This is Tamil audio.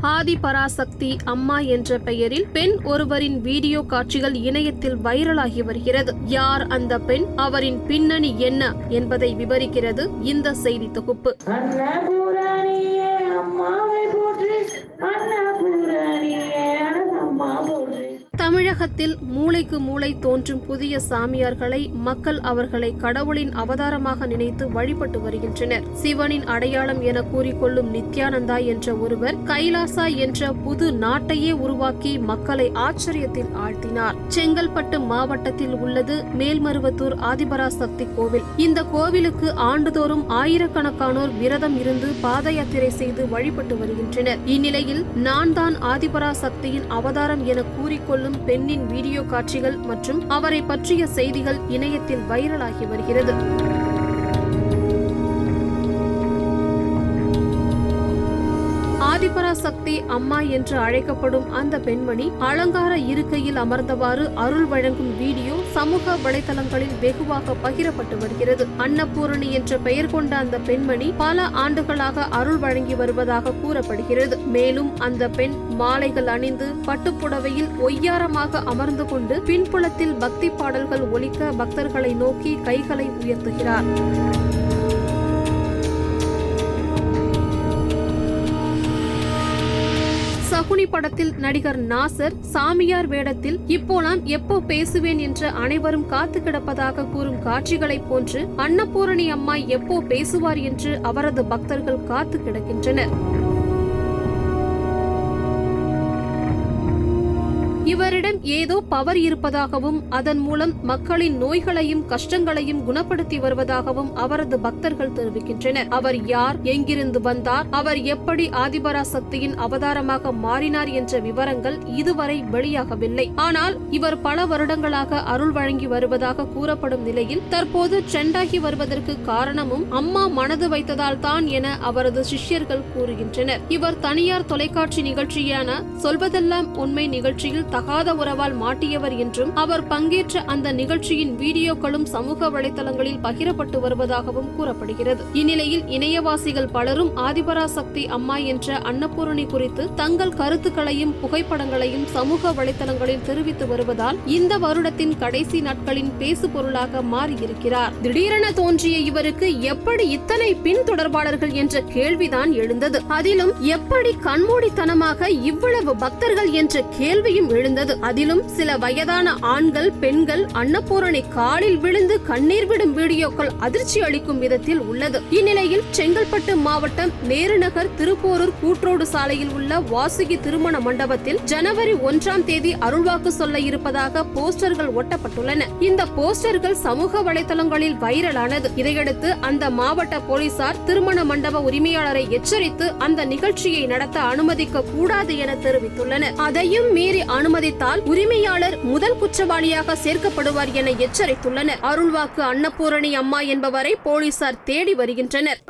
ஆதி பராசக்தி அம்மா என்ற பெயரில் பெண் ஒருவரின் வீடியோ காட்சிகள் இணையத்தில் வைரலாகி வருகிறது. யார் அந்த பெண்? அவரின் பின்னணி என்ன என்பதை விவரிக்கிறது இந்த செய்தி தொகுப்பு. உலகத்தில் மூளைக்கு மூளை தோன்றும் புதிய சாமியார்களை மக்கள் அவர்களை கடவுளின் அவதாரமாக நினைத்து வழிபட்டு வருகின்றனர். சிவனின் அடையாளம் என கூறிக்கொள்ளும் நித்யானந்தா என்ற ஒருவர் கைலாசா என்ற புது நாட்டையே உருவாக்கி மக்களை ஆச்சரியத்தில் ஆழ்த்தினார். செங்கல்பட்டு மாவட்டத்தில் உள்ளது மேல்மருவத்தூர் ஆதிபராசக்தி கோவில். இந்த கோவிலுக்கு ஆண்டுதோறும் ஆயிரக்கணக்கானோர் விரதம் இருந்து பாத யாத்திரை செய்து வழிபட்டு வருகின்றனர். இந்நிலையில் நான் தான் ஆதிபராசக்தியின் அவதாரம் என கூறிக்கொள்ளும் பெண்ணின் வீடியோ காட்சிகள் மற்றும் அவரை பற்றிய செய்திகள் இணையத்தில் வைரலாகி வருகிறது. ஆதிபராசக்தி அம்மா என்று அழைக்கப்படும் அந்த பெண்மணி அலங்கார இருக்கையில் அமர்ந்தவாறு அருள் வழங்கும் வீடியோ சமூக வலைதளங்களில் வெகுவாக பகிரப்பட்டு வருகிறது. அன்னபூரணி என்ற பெயர் கொண்ட அந்த பெண்மணி பல ஆண்டுகளாக அருள் வழங்கி வருவதாக கூறப்படுகிறது. மேலும் அந்த பெண் மாலைகள் அணிந்து பட்டுப்புடவையில் ஒய்யாரமாக அமர்ந்து கொண்டு பின்புலத்தில் பக்தி பாடல்கள் ஒலிக்க பக்தர்களை நோக்கி கைகளை உயர்த்துகிறார். சகுனி படத்தில் நடிகர் நாசர் சாமியார் வேடத்தில் இப்போ நான் எப்போ பேசுவேன் என்று அனைவரும் காத்து கிடப்பதாக கூறும் காட்சிகளைப் போன்று அன்னபூரணி அம்மா எப்போ பேசுவார் என்று அவரது பக்தர்கள் காத்து கிடக்கின்றனர். இவரிடம் ஏதோ பவர் இருப்பதாகவும் அதன் மூலம் மக்களின் நோய்களையும் கஷ்டங்களையும் குணப்படுத்தி வருவதாகவும் அவரது பக்தர்கள் தெரிவிக்கின்றனர். அவர் யார் எங்கிருந்து வந்தார் அவர் எப்படி ஆதிபராசக்தியின் அவதாரமாக மாறினார் என்ற விவரங்கள் இதுவரை வெளியாகவில்லை. ஆனால் இவர் பல வருடங்களாக அருள் வழங்கி வருவதாக கூறப்படும் நிலையில் தற்போது ட்ரெண்டாகி வருவதற்கு காரணமும் அம்மா மனது வைத்ததால் தான் என அவரது சிஷ்யர்கள் கூறுகின்றனர். இவர் தனியார் தொலைக்காட்சி நிகழ்ச்சியான சொல்வதெல்லாம் உண்மை நிகழ்ச்சியில் தகாத உறவால் மாட்டியவர் என்றும் அவர் பங்கேற்ற அந்த நிகழ்ச்சியின் வீடியோக்களும் சமூக வலைதளங்களில் பகிரப்பட்டு வருவதாகவும் கூறப்படுகிறது. இந்நிலையில் இணையவாசிகள் பலரும் ஆதிபராசக்தி அம்மா என்ற அன்னபூரணி குறித்து தங்கள் கருத்துக்களையும் புகைப்படங்களையும் சமூக வலைதளங்களில் தெரிவித்து வருவதால் இந்த வருடத்தின் கடைசி நாட்களின் பேசு பொருளாக மாறியிருக்கிறார். திடீரென தோன்றிய இவருக்கு எப்படி இத்தனை பின்தொடர்பாளர்கள் என்ற கேள்விதான் எழுந்தது. அதிலும் எப்படி கண்மூடித்தனமாக இவ்வளவு பக்தர்கள் என்ற கேள்வியும் எழுந்தது. அதிலும் சில வயதான ஆண்கள் பெண்கள் அன்னபூரணி காலில் விழுந்து கண்ணீர் விடும் வீடியோக்கள் அதிர்ச்சி அளிக்கும் விதத்தில் உள்ளது. இந்நிலையில் செங்கல்பட்டு மாவட்டம் நேருநகர் திருப்போரூர் கூட்ரோடு சாலையில் உள்ள வாசுகி திருமண மண்டபத்தில் ஜனவரி ஒன்றாம் தேதி அருள்வாக்கு சொல்ல இருப்பதாக போஸ்டர்கள் ஒட்டப்பட்டுள்ளன. இந்த போஸ்டர்கள் சமூக வலைதளங்களில் வைரலானது. இதையடுத்து அந்த மாவட்ட போலீசார் திருமண மண்டப உரிமையாளரை எச்சரித்து அந்த நிகழ்ச்சியை நடத்த அனுமதிக்க கூடாது என தெரிவித்துள்ளனர். அதையும் மீறி அனுமதித்தால் உரிமையாளர் முதல் குற்றவாளியாக சேர்க்கப்படுவார் என எச்சரித்துள்ளனர். அருள்வாக்கு அன்னபூரணி அம்மா என்பவரை போலீசார் தேடி வருகின்றனர்.